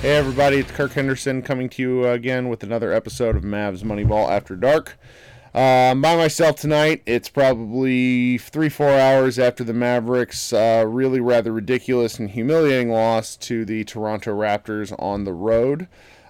Hey everybody, it's Kirk Henderson coming to you again with another episode of Mavs Moneyball After Dark. Uh, by myself tonight. It's probably three, four hours after the Mavericks' uh, really rather ridiculous and humiliating loss to the Toronto Raptors on the road.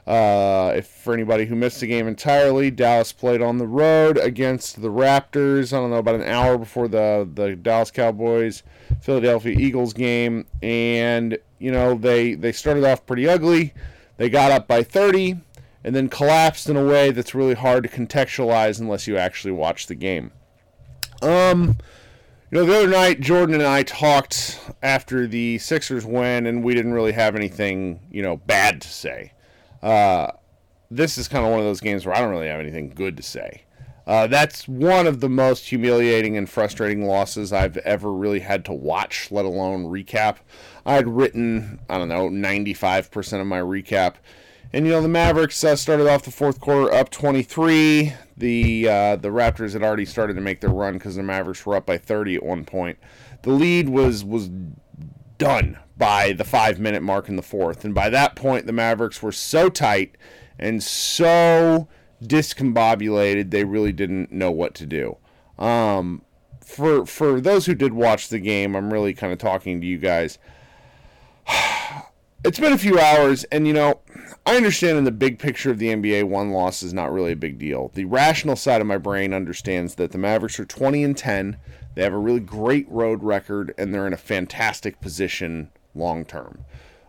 Uh, if for anybody who missed the game entirely, Dallas played on the road against the Raptors. I don't know about an hour before the the Dallas Cowboys Philadelphia Eagles game, and you know they they started off pretty ugly. They got up by 30 and then collapsed in a way that's really hard to contextualize unless you actually watch the game. Um, you know, the other night Jordan and I talked after the Sixers win, and we didn't really have anything you know bad to say. Uh, this is kind of one of those games where I don't really have anything good to say. Uh, that's one of the most humiliating and frustrating losses I've ever really had to watch, let alone recap. I had written, I don't know, 95% of my recap. And, you know, the Mavericks uh, started off the fourth quarter up 23. The, uh, the Raptors had already started to make their run because the Mavericks were up by 30 at one point. The lead was, was done by the five minute mark in the fourth. And by that point, the Mavericks were so tight and so discombobulated, they really didn't know what to do. Um, for for those who did watch the game, I'm really kind of talking to you guys. It's been a few hours, and you know, I understand in the big picture of the NBA, one loss is not really a big deal. The rational side of my brain understands that the Mavericks are 20 and 10. They have a really great road record, and they're in a fantastic position long term.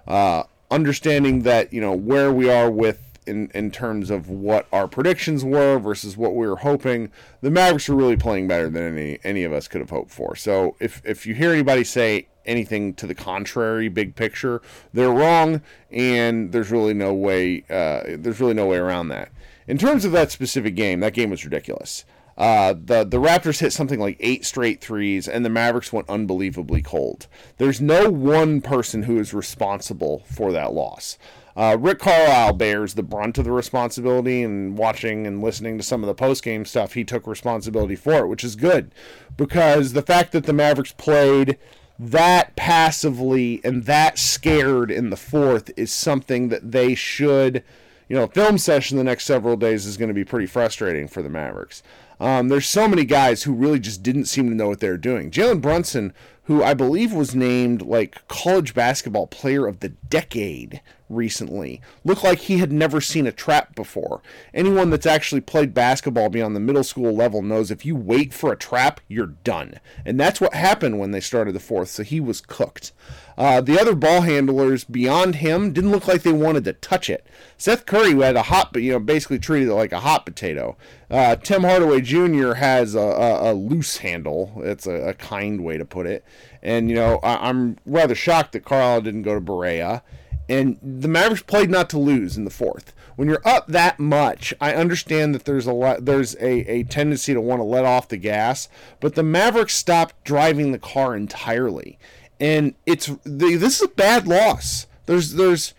Uh, understanding that you know where we are with in, in terms of what our predictions were versus what we were hoping, the Mavericks are really playing better than any any of us could have hoped for. So if if you hear anybody say anything to the contrary, big picture, they're wrong, and there's really no way uh, there's really no way around that. In terms of that specific game, that game was ridiculous. Uh, the the Raptors hit something like eight straight threes, and the Mavericks went unbelievably cold. There's no one person who is responsible for that loss. Uh, Rick Carlisle bears the brunt of the responsibility, and watching and listening to some of the post game stuff, he took responsibility for it, which is good because the fact that the Mavericks played that passively and that scared in the fourth is something that they should, you know, film session the next several days is going to be pretty frustrating for the Mavericks. Um, there's so many guys who really just didn't seem to know what they were doing. Jalen Brunson, who I believe was named like college basketball player of the decade recently, looked like he had never seen a trap before. Anyone that's actually played basketball beyond the middle school level knows if you wait for a trap, you're done. And that's what happened when they started the fourth, so he was cooked. Uh, the other ball handlers beyond him didn't look like they wanted to touch it. Seth Curry had a hot, but you know, basically treated it like a hot potato. Uh, Tim Hardaway Jr. has a, a, a loose handle. It's a, a, kind way to put it. And you know, I, am rather shocked that Carlisle didn't go to Barea. And the Mavericks played not to lose in the fourth. When you're up that much, I understand that there's a lot, there's a, a tendency to want to let off the gas, but the Mavericks stopped driving the car entirely and it's this is a bad loss. There's there's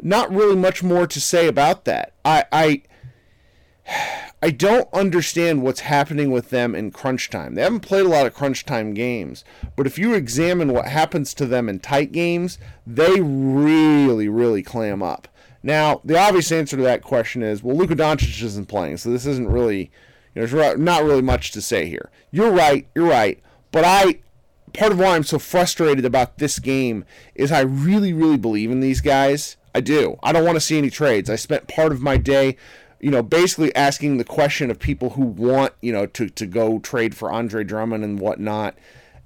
not really much more to say about that. I I I don't understand what's happening with them in crunch time. They haven't played a lot of crunch time games, but if you examine what happens to them in tight games, they really really clam up. Now, the obvious answer to that question is, well, Luka Doncic isn't playing, so this isn't really, you know, there's not really much to say here. You're right, you're right, but I part of why I'm so frustrated about this game is I really, really believe in these guys. I do. I don't want to see any trades. I spent part of my day, you know, basically asking the question of people who want, you know, to, to go trade for Andre Drummond and whatnot,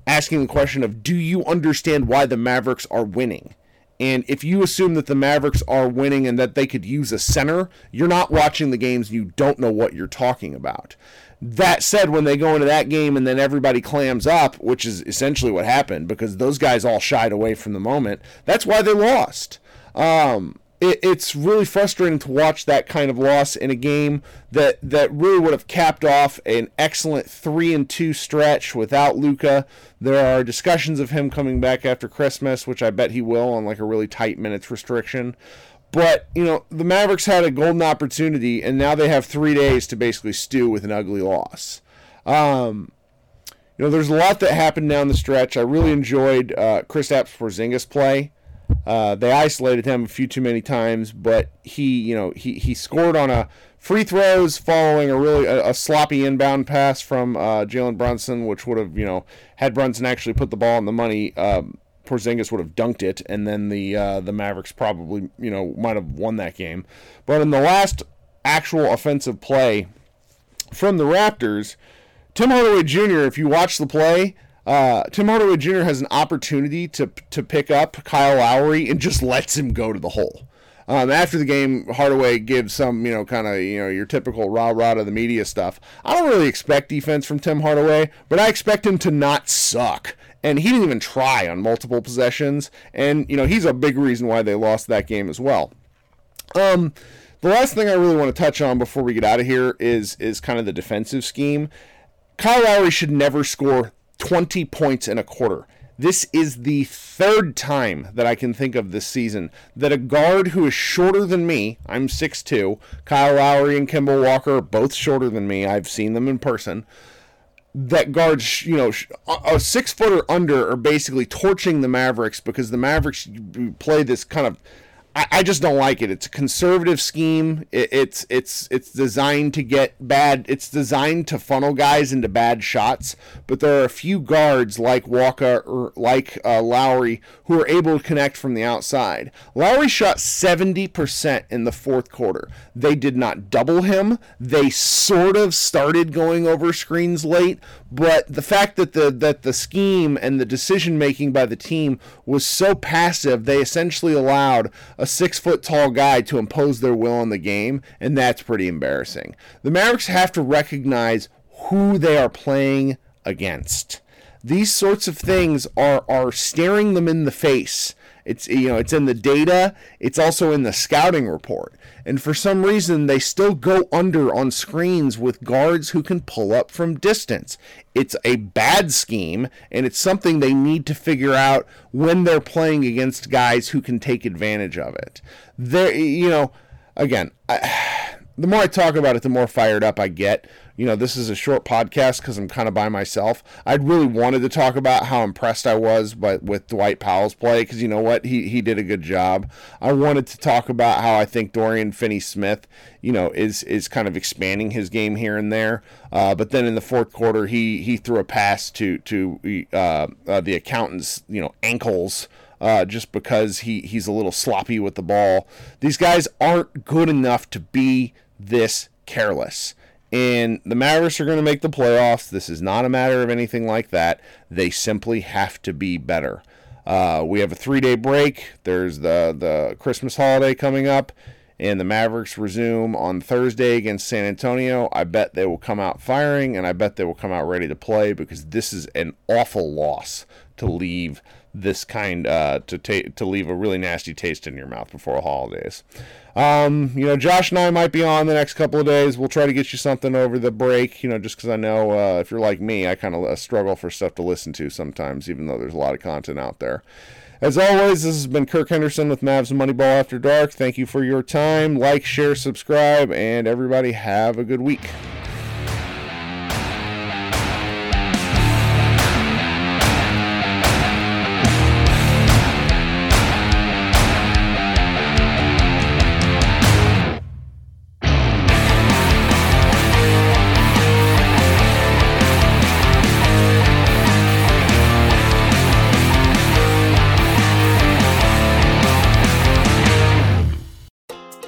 asking the question of do you understand why the Mavericks are winning? And if you assume that the Mavericks are winning and that they could use a center, you're not watching the games. You don't know what you're talking about. That said, when they go into that game and then everybody clams up, which is essentially what happened because those guys all shied away from the moment, that's why they lost. Um, it, it's really frustrating to watch that kind of loss in a game that, that really would have capped off an excellent three and two stretch without Luka. There are discussions of him coming back after Christmas, which I bet he will on like a really tight minutes restriction. But, you know, the Mavericks had a golden opportunity, and now they have three days to basically stew with an ugly loss. Um, you know, there's a lot that happened down the stretch. I really enjoyed uh, Kristaps Porzingis play. Uh, they isolated him a few too many times, but he, you know, he, he scored on a free throws following a really a, a sloppy inbound pass from uh, Jalen Brunson, which would have, you know, had Brunson actually put the ball in the money. Um, Porzingis would have dunked it, and then the uh, the Mavericks probably you know might have won that game. But in the last actual offensive play from the Raptors, Tim Hardaway Jr. If you watch the play, uh, Tim Hardaway Jr. has an opportunity to to pick up Kyle Lowry and just lets him go to the hole. Um, after the game, Hardaway gives some, you know, kind of, you know, your typical rah rah to the media stuff. I don't really expect defense from Tim Hardaway, but I expect him to not suck and he didn't even try on multiple possessions. And you know he's a big reason why they lost that game as well. Um, the last thing I really want to touch on before we get out of here is is kind of the defensive scheme. Kyle Lowry should never score 20 points in a quarter. This is the third time that I can think of this season that a guard who is shorter than me, I'm 6'2, Kyle Lowry and Kemba Walker are both shorter than me. I've seen them in person that guards, you know, a six footer under are basically torching the Mavericks because the Mavericks play this kind of I, I just don't like it. It's a conservative scheme. It, it's it's it's designed to get bad. It's designed to funnel guys into bad shots. But there are a few guards like Walker or like uh, Lowry who are able to connect from the outside. Lowry shot seventy percent in the fourth quarter. They did not double him. They sort of started going over screens late, but the fact that the that the scheme and the decision making by the team was so passive, they essentially allowed a six foot tall guy to impose their will on the game, and that's pretty embarrassing. The Mavericks have to recognize who they are playing against. These sorts of things are are staring them in the face it's you know it's in the data. It's also in the scouting report. And for some reason they still go under on screens with guards who can pull up from distance. It's a bad scheme and it's something they need to figure out when they're playing against guys who can take advantage of it. There you know again, I, the more I talk about it, the more fired up I get. You know, this is a short podcast because I'm kind of by myself. I'd really wanted to talk about how impressed I was by, with Dwight Powell's play because you know what? He, he did a good job. I wanted to talk about how I think Dorian Finney Smith, you know, is is kind of expanding his game here and there. Uh, but then in the fourth quarter, he he threw a pass to to uh, uh, the accountant's you know ankles uh, just because he, he's a little sloppy with the ball. These guys aren't good enough to be this careless. And the Mavericks are going to make the playoffs. This is not a matter of anything like that. They simply have to be better. Uh, we have a three day break. There's the, the Christmas holiday coming up, and the Mavericks resume on Thursday against San Antonio. I bet they will come out firing, and I bet they will come out ready to play because this is an awful loss to leave this kind uh, to ta- to leave a really nasty taste in your mouth before holidays. Um, you know, Josh and I might be on the next couple of days. We'll try to get you something over the break. You know, just because I know uh, if you're like me, I kind of uh, struggle for stuff to listen to sometimes, even though there's a lot of content out there. As always, this has been Kirk Henderson with Mavs Moneyball After Dark. Thank you for your time. Like, share, subscribe, and everybody have a good week.